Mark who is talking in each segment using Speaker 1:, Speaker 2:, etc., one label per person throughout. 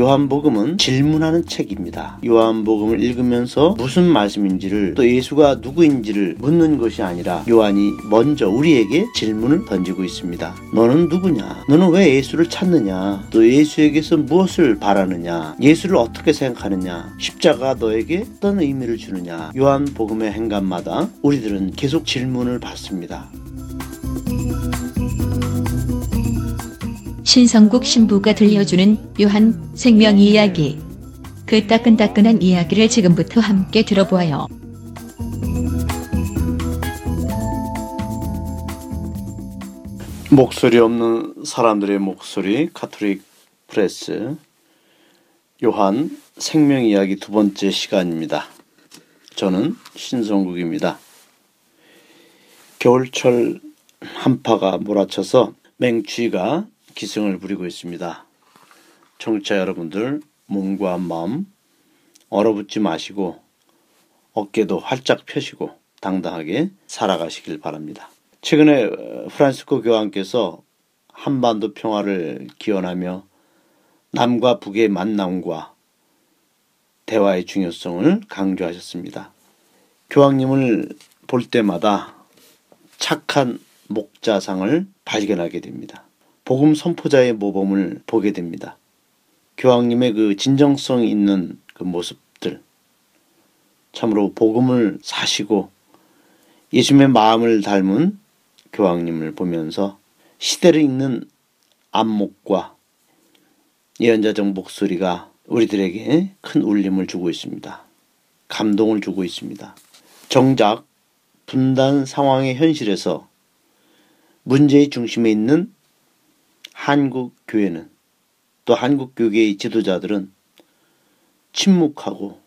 Speaker 1: 요한복음은 질문하는 책입니다. 요한복음을 읽으면서 무슨 말씀인지를 또 예수가 누구인지를 묻는 것이 아니라 요한이 먼저 우리에게 질문을 던지고 있습니다. 너는 누구냐? 너는 왜 예수를 찾느냐? 또 예수에게서 무엇을 바라느냐? 예수를 어떻게 생각하느냐? 십자가 너에게 어떤 의미를 주느냐? 요한복음의 행간마다 우리들은 계속 질문을 받습니다.
Speaker 2: 신성국 신부가 들려주는 요한 생명 이야기. 그 따끈따끈한 이야기를 지금부터 함께 들어보아요.
Speaker 1: 목소리 없는 사람들의 목소리 카톨릭 프레스 요한 생명 이야기 두 번째 시간입니다. 저는 신성국입니다. 겨울철 한파가 몰아쳐서 맹추위가 기승을 부리고 있습니다. 청취자 여러분들 몸과 마음 얼어붙지 마시고 어깨도 활짝 펴시고 당당하게 살아가시길 바랍니다. 최근에 프란시스코 교황께서 한반도 평화를 기원하며 남과 북의 만남과 대화의 중요성을 강조하셨습니다. 교황님을 볼 때마다 착한 목자상을 발견하게 됩니다. 복음 선포자의 모범을 보게 됩니다. 교황님의 그 진정성 있는 그 모습들, 참으로 복음을 사시고 예수님의 마음을 닮은 교황님을 보면서 시대를 읽는 안목과 예언자적 목소리가 우리들에게 큰 울림을 주고 있습니다. 감동을 주고 있습니다. 정작 분단 상황의 현실에서 문제의 중심에 있는 한국 교회는 또 한국 교계의 지도자들은 침묵하고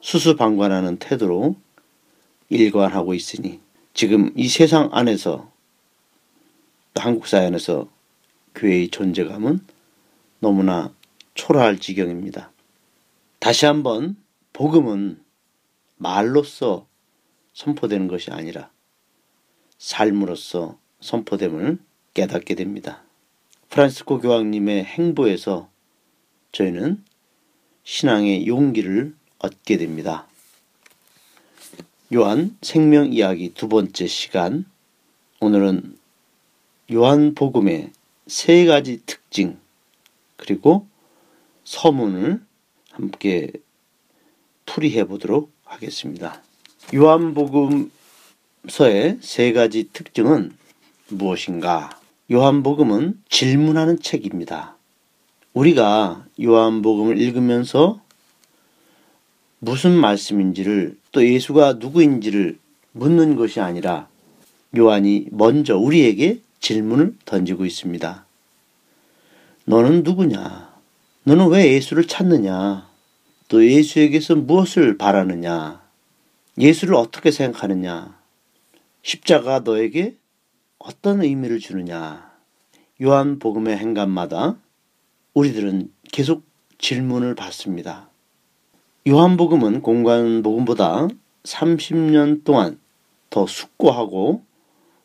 Speaker 1: 수수방관하는 태도로 일관하고 있으니 지금 이 세상 안에서 한국 사회 안에서 교회의 존재감은 너무나 초라할 지경입니다. 다시 한번 복음은 말로써 선포되는 것이 아니라 삶으로서 선포됨을 깨닫게 됩니다. 프란시스코 교황님의 행보에서 저희는 신앙의 용기를 얻게 됩니다. 요한 생명 이야기 두 번째 시간 오늘은 요한 복음의 세 가지 특징 그리고 서문을 함께 풀이해 보도록 하겠습니다. 요한복음서의 세 가지 특징은 무엇인가? 요한복음은 질문하는 책입니다. 우리가 요한복음을 읽으면서 무슨 말씀인지를 또 예수가 누구인지를 묻는 것이 아니라 요한이 먼저 우리에게 질문을 던지고 있습니다. 너는 누구냐? 너는 왜 예수를 찾느냐? 또 예수에게서 무엇을 바라느냐? 예수를 어떻게 생각하느냐? 십자가 너에게 어떤 의미를 주느냐? 요한복음의 행간마다 우리들은 계속 질문을 받습니다. 요한복음은 공관복음보다 30년 동안 더 숙고하고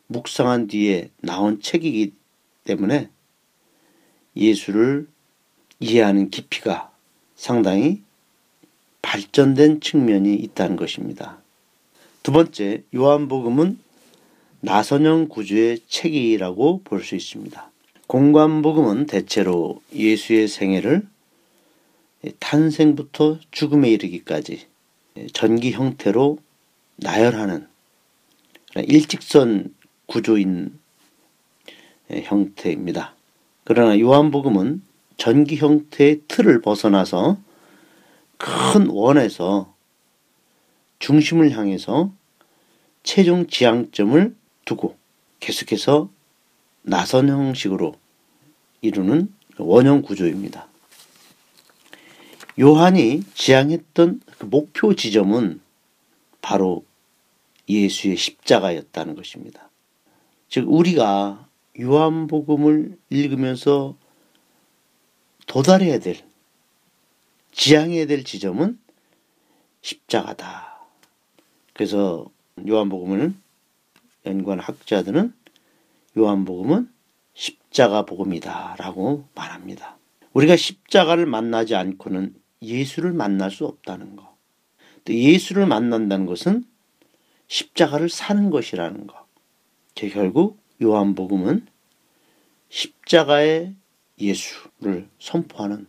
Speaker 1: 묵상한 뒤에 나온 책이기 때문에 예수를 이해하는 깊이가 상당히 발전된 측면이 있다는 것입니다. 두 번째, 요한복음은 나선형 구조의 책이라고 볼 수 있습니다. 공관복음은 대체로 예수의 생애를 탄생부터 죽음에 이르기까지 전기 형태로 나열하는 일직선 구조인 형태입니다. 그러나 요한복음은 전기 형태의 틀을 벗어나서 큰 원에서 중심을 향해서 최종 지향점을 두고 계속해서 나선 형식으로 이루는 원형 구조입니다. 요한이 지향했던 그 목표 지점은 바로 예수의 십자가였다는 것입니다. 즉, 우리가 요한복음을 읽으면서 도달해야 될, 지향해야 될 지점은 십자가다. 그래서 요한복음을 연구한 학자들은 요한복음은 십자가 복음이다 라고 말합니다. 우리가 십자가를 만나지 않고는 예수를 만날 수 없다는 거. 또 예수를 만난다는 것은 십자가를 사는 것이라는 거. 결국 요한복음은 십자가의 예수를 선포하는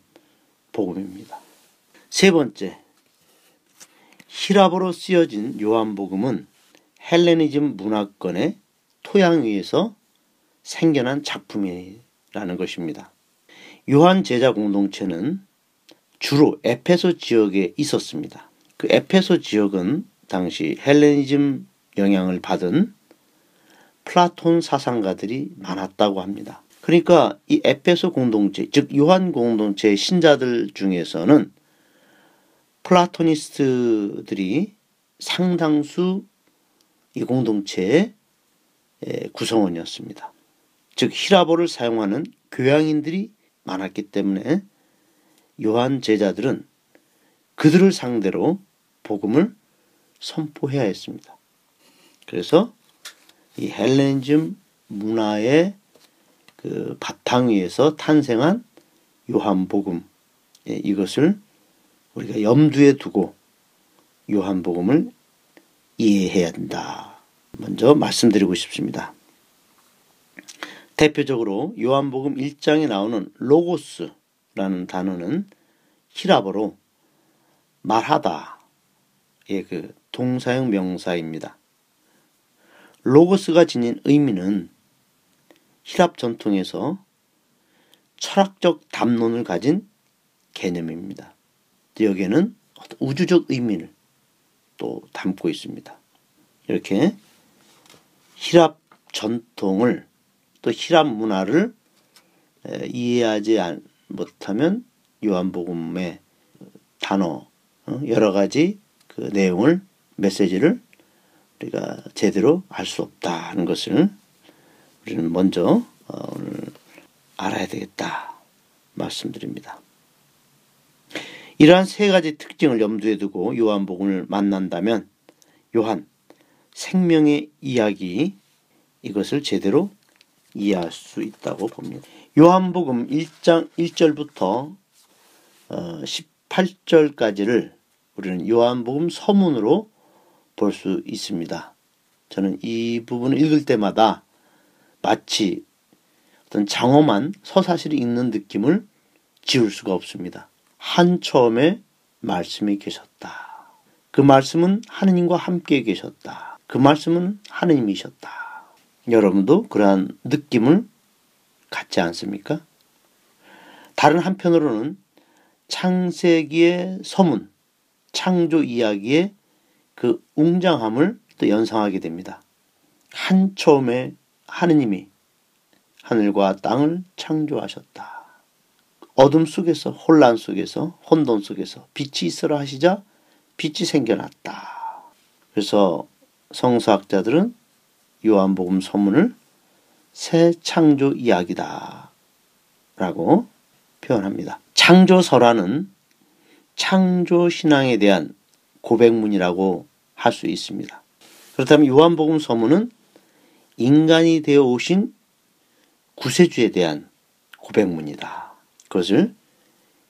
Speaker 1: 복음입니다. 세 번째, 히랍어로 쓰여진 요한복음은 헬레니즘 문화권의 토양 위에서 생겨난 작품이라는 것입니다. 요한 제자 공동체는 주로 에페소 지역에 있었습니다. 그 에페소 지역은 당시 헬레니즘 영향을 받은 플라톤 사상가들이 많았다고 합니다. 그러니까 이 에페소 공동체, 즉 요한 공동체의 신자들 중에서는 Platonist들이 상당수 이 공동체의 구성원이었습니다. 즉 히랍어를 사용하는 교양인들이 많았기 때문에 요한 제자들은 그들을 상대로 복음을 선포해야 했습니다. 그래서 이 헬레니즘 문화의 그 바탕 위에서 탄생한 요한복음 예, 이것을 우리가 염두에 두고 요한복음을 이해해야 한다. 먼저 말씀드리고 싶습니다. 대표적으로 요한복음 1장에 나오는 로고스라는 단어는 히라버로 말하다의 그 동사형 명사입니다. 로고스가 지닌 의미는 히랍 전통에서 철학적 담론을 가진 개념입니다. 여기에는 우주적 의미를 또 담고 있습니다. 이렇게 히랍 전통을 또 히랍 문화를 이해하지 못하면 요한복음의 단어 어, 여러 가지 그 내용을 메시지를 우리가 제대로 알 수 없다는 것을 우리는 먼저 어, 오늘 알아야 되겠다 말씀드립니다. 이러한 세 가지 특징을 염두에 두고 요한복음을 만난다면 요한 생명의 이야기 이것을 제대로 이해할 수 있다고 봅니다. 요한복음 1장 1절부터 18절까지를 어, 우리는 요한복음 서문으로 볼 수 있습니다. 저는 이 부분을 읽을 때마다 마치 어떤 장엄한 서사실이 읽는 느낌을 지울 수가 없습니다. 한 처음에 말씀이 계셨다. 그 말씀은 하느님과 함께 계셨다. 그 말씀은 하느님이셨다. 여러분도 그러한 느낌을 갖지 않습니까? 다른 한편으로는 창세기의 서문, 창조 이야기의 그 웅장함을 또 연상하게 됩니다. 한 처음에 하느님이 하늘과 땅을 창조하셨다. 어둠 속에서 혼란 속에서 혼돈 속에서 빛이 있으라 하시자 빛이 생겨났다. 그래서 성서학자들은 요한복음 서문을 새 창조 이야기다 라고 표현합니다. 창조서라는 창조 신앙에 대한 고백문이라고 할 수 있습니다. 그렇다면 요한복음 서문은 인간이 되어 오신 구세주에 대한 고백문이다. 그것을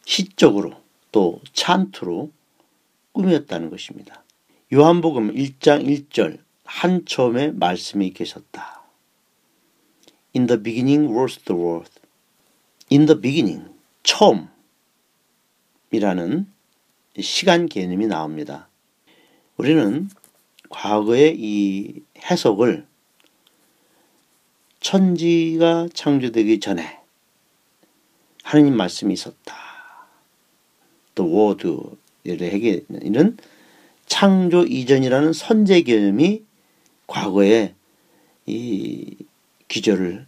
Speaker 1: 시적으로 또 찬투로 꾸몄다는 것입니다. 요한복음 1장 1절 한 처음에 말씀이 계셨다. In the beginning was the word. In the beginning 처음이라는 시간 개념이 나옵니다. 우리는 과거의 이 해석을 천지가 창조되기 전에 하느님 말씀이 있었다. 또 워드를 하게 이런 창조 이전이라는 선제 개념이 과거에 이 기절을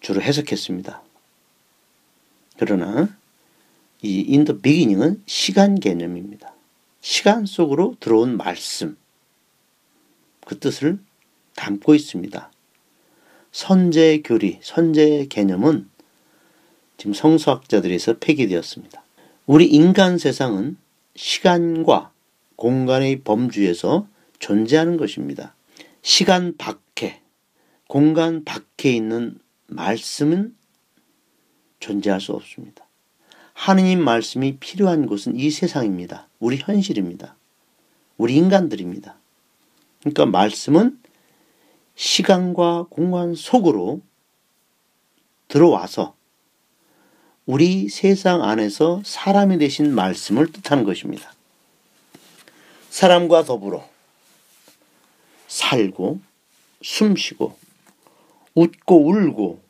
Speaker 1: 주로 해석했습니다. 그러나 이 인더 비기닝은 시간 개념입니다. 시간 속으로 들어온 말씀 그 뜻을 담고 있습니다. 선제 교리, 선제 개념은 지금 성서학자들에서 폐기되었습니다. 우리 인간 세상은 시간과 공간의 범주에서 존재하는 것입니다. 시간 밖에, 공간 밖에 있는 말씀은 존재할 수 없습니다. 하느님 말씀이 필요한 곳은 이 세상입니다. 우리 현실입니다. 우리 인간들입니다. 그러니까 말씀은 시간과 공간 속으로 들어와서 우리 세상 안에서 사람이 되신 말씀을 뜻하는 것입니다. 사람과 더불어 살고 숨쉬고 웃고 울고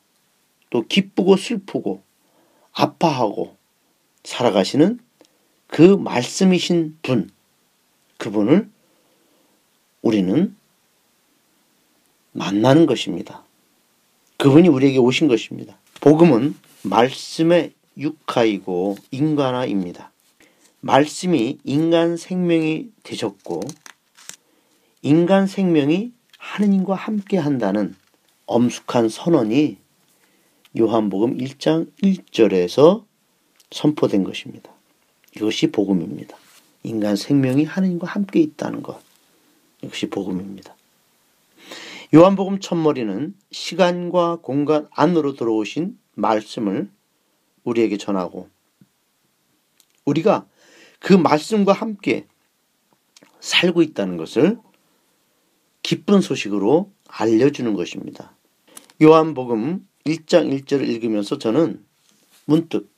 Speaker 1: 또 기쁘고 슬프고 아파하고 살아가시는 그 말씀이신 분, 그분을 우리는 만나는 것입니다. 그분이 우리에게 오신 것입니다. 복음은 말씀의 육하이고 인간화입니다. 말씀이 인간 생명이 되셨고 인간 생명이 하느님과 함께 한다는 엄숙한 선언이 요한복음 1장 1절에서 선포된 것입니다. 이것이 복음입니다. 인간 생명이 하느님과 함께 있다는 것. 이것이 복음입니다. 요한복음 첫머리는 시간과 공간 안으로 들어오신 말씀을 우리에게 전하고 우리가 그 말씀과 함께 살고 있다는 것을 기쁜 소식으로 알려주는 것입니다. 요한복음 1장 1절을 읽으면서 저는 문득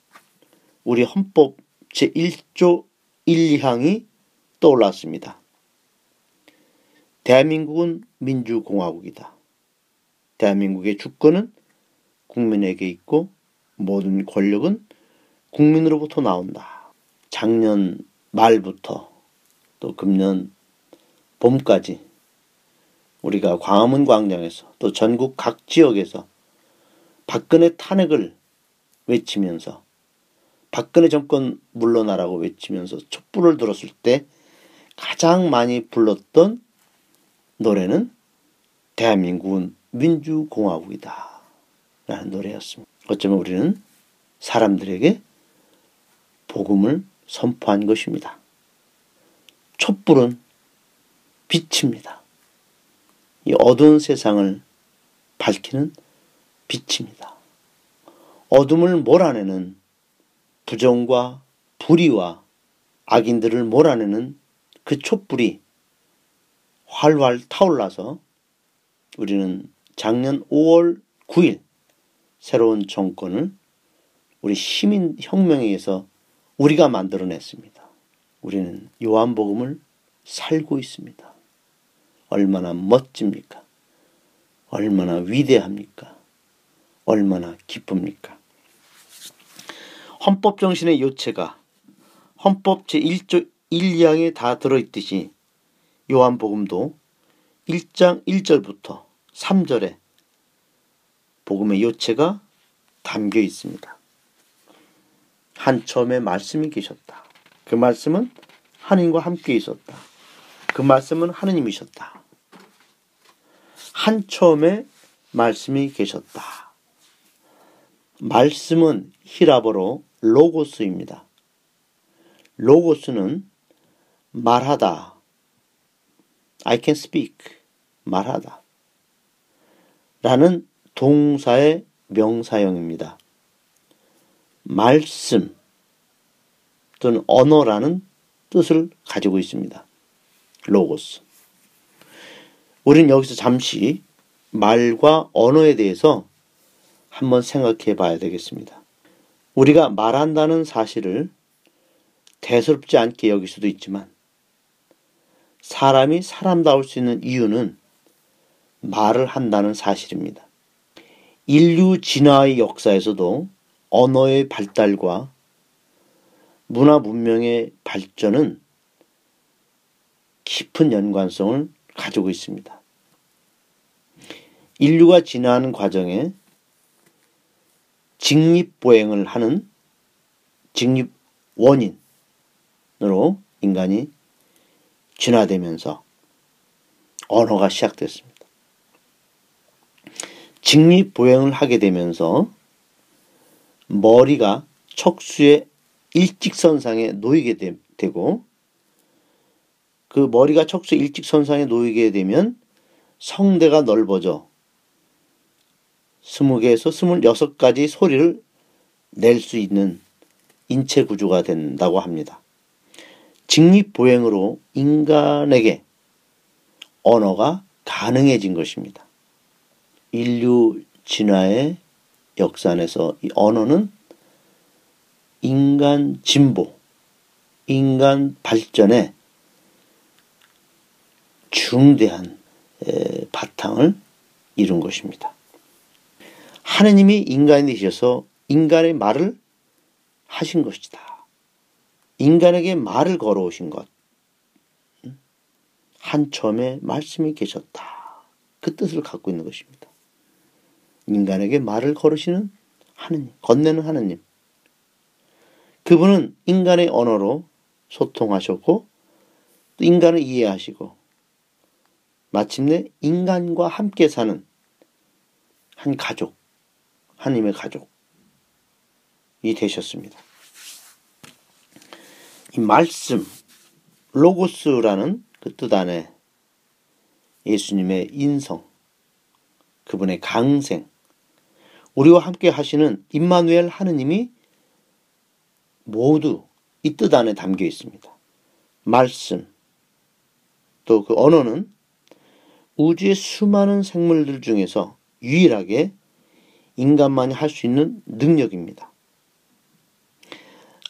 Speaker 1: 우리 헌법 제1조 1, 2항이 떠올랐습니다. 대한민국은 민주공화국이다. 대한민국의 주권은 국민에게 있고 모든 권력은 국민으로부터 나온다. 작년 말부터 또 금년 봄까지 우리가 광화문 광장에서 또 전국 각 지역에서 박근혜 탄핵을 외치면서 박근혜 정권 물러나라고 외치면서 촛불을 들었을 때 가장 많이 불렀던 노래는 대한민국은 민주공화국이다. 노래였습니다. 어쩌면 우리는 사람들에게 복음을 선포한 것입니다. 촛불은 빛입니다. 이 어두운 세상을 밝히는 빛입니다. 어둠을 몰아내는 부정과 불의와 악인들을 몰아내는 그 촛불이 활활 타올라서 우리는 작년 5월 9일 새로운 정권을 우리 시민 혁명에 의해서 우리가 만들어냈습니다. 우리는 요한복음을 살고 있습니다. 얼마나 멋집니까? 얼마나 위대합니까? 얼마나 기쁩니까? 헌법 정신의 요체가 헌법 제1조 1, 2항에 다 들어있듯이 요한복음도 1장 1절부터 3절에 복음의 요체가 담겨 있습니다. 한 처음에 말씀이 계셨다. 그 말씀은 하느님과 함께 있었다. 그 말씀은 하느님이셨다. 한 처음에 말씀이 계셨다. 말씀은 히라버로 로고스입니다. 로고스는 말하다. I can speak. 말하다. 라는 동사의 명사형입니다. 말씀 또는 언어라는 뜻을 가지고 있습니다. 로고스. 우리는 여기서 잠시 말과 언어에 대해서 한번 생각해 봐야 되겠습니다. 우리가 말한다는 사실을 대수롭지 않게 여길 수도 있지만 사람이 사람다울 수 있는 이유는 말을 한다는 사실입니다. 인류 진화의 역사에서도 언어의 발달과 문화 문명의 발전은 깊은 연관성을 가지고 있습니다. 인류가 진화하는 과정에 직립보행을 하는 직립 원인으로 인간이 진화되면서 언어가 시작됐습니다. 직립보행을 하게 되면서 머리가 척수의 일직선상에 놓이게 되, 되고 그 머리가 척수 일직선상에 놓이게 되면 성대가 넓어져 20개에서 26가지 소리를 낼 수 있는 인체 구조가 된다고 합니다. 직립보행으로 인간에게 언어가 가능해진 것입니다. 인류 진화의 역산에서 이 언어는 인간 진보, 인간 발전에 중대한 바탕을 이룬 것입니다. 하느님이 인간이 되셔서 인간의 말을 하신 것이다. 인간에게 말을 걸어오신 것. 한점에 말씀이 계셨다. 그 뜻을 갖고 있는 것입니다. 인간에게 말을 걸으시는 하느님, 건네는 하느님. 그분은 인간의 언어로 소통하셨고, 또 인간을 이해하시고, 마침내 인간과 함께 사는 한 가족, 하나님의 가족이 되셨습니다. 이 말씀, 로고스라는 그 뜻 안에 예수님의 인성, 그분의 강생, 우리와 함께 하시는 임마누엘 하느님이 모두 이 뜻 안에 담겨 있습니다. 말씀, 또 그 언어는 우주의 수많은 생물들 중에서 유일하게 인간만이 할 수 있는 능력입니다.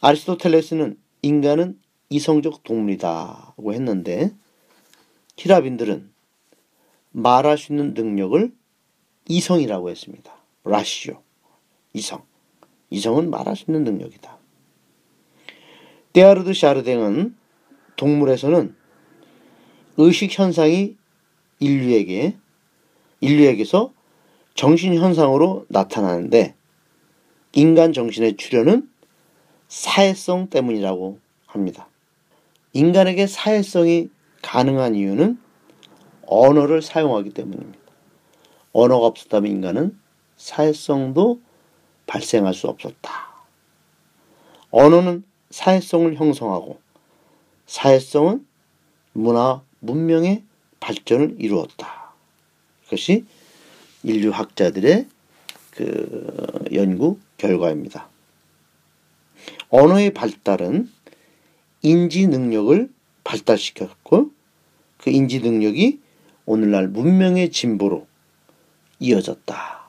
Speaker 1: 아리스토텔레스는 인간은 이성적 동물이다고 했는데 히라빈들은 말할 수 있는 능력을 이성이라고 했습니다. 라시오, 이성. 이성은 말할 수 있는 능력이다. 데아르드 샤르댕은 동물에서는 의식 현상이 인류에게 인류에게서 정신 현상으로 나타나는데 인간 정신의 출현은 사회성 때문이라고 합니다. 인간에게 사회성이 가능한 이유는 언어를 사용하기 때문입니다. 언어가 없었다면 인간은 사회성도 발생할 수 없었다. 언어는 사회성을 형성하고 사회성은 문화, 문명의 발전을 이루었다. 이것이 인류 학자들의 그 연구 결과입니다. 언어의 발달은 인지 능력을 발달시켰고 그 인지 능력이 오늘날 문명의 진보로 이어졌다.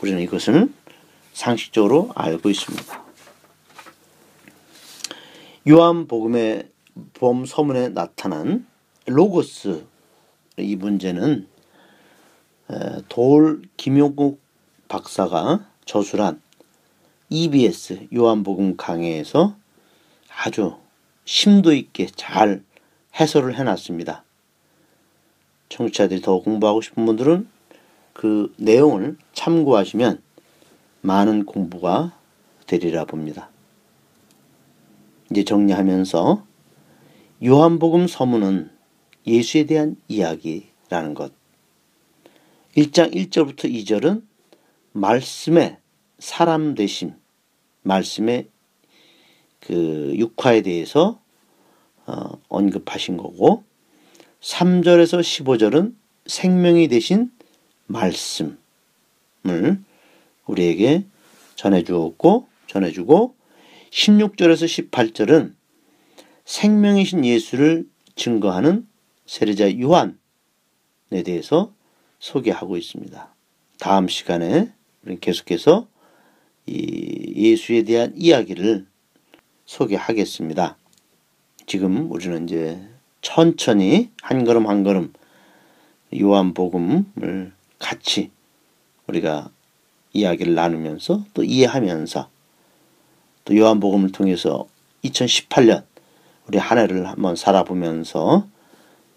Speaker 1: 우리는 이것을 상식적으로 알고 있습니다. 요한 복음의 봄 서문에 나타난 로고스 이 문제는 돌 김용국 박사가 저술한 EBS 요한복음 강해에서 아주 심도 있게 잘 해설을 해놨습니다. 청취자들이 더 공부하고 싶은 분들은 그 내용을 참고하시면 많은 공부가 되리라 봅니다. 이제 정리하면서 요한복음 서문은 예수에 대한 이야기라는 것. 1장 1절부터 2절은 말씀의 사람 되심, 말씀의 그 육화에 대해서 어, 언급하신 거고 3절에서 15절은 생명이 되신 말씀을 우리에게 전해 주었고 전해 주고 16절에서 18절은 생명이신 예수를 증거하는 세례자 요한에 대해서 소개하고 있습니다. 다음 시간에 우리는 계속해서 이 예수에 대한 이야기를 소개하겠습니다. 지금 우리는 이제 천천히 한 걸음 한 걸음 요한복음을 같이 우리가 이야기를 나누면서 또 이해하면서 또 요한복음을 통해서 2018년 우리 한 해를 한번 살아보면서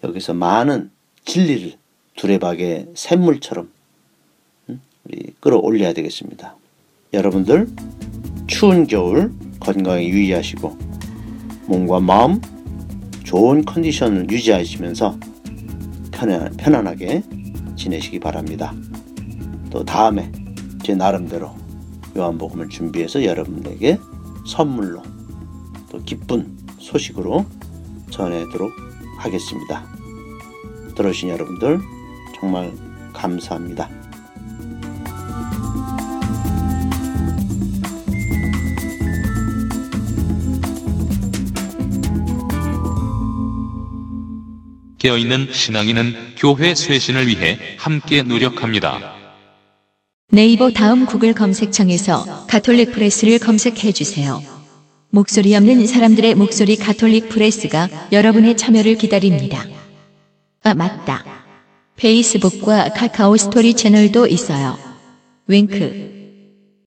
Speaker 1: 여기서 많은 진리를 두레박의 샘물처럼 우리 끌어올려야 되겠습니다. 여러분들 추운 겨울 건강에 유의하시고 몸과 마음 좋은 컨디션을 유지하시면서 편안, 편안하게 지내시기 바랍니다. 또 다음에 제 나름대로 요한복음을 준비해서 여러분에게 선물로 또 기쁜 소식으로 전해도록 하겠습니다. 들어주신 여러분들 정말 감사합니다.
Speaker 3: 깨어있는 신앙인은 교회 쇄신을 위해 함께 노력합니다.
Speaker 2: 네이버 다음 구글 검색창에서 가톨릭 프레스를 검색해 주세요. 목소리 없는 사람들의 목소리 가톨릭 프레스가 여러분의 참여를 기다립니다. 아, 맞다. 페이스북과 카카오 스토리 채널도 있어요. 윙크.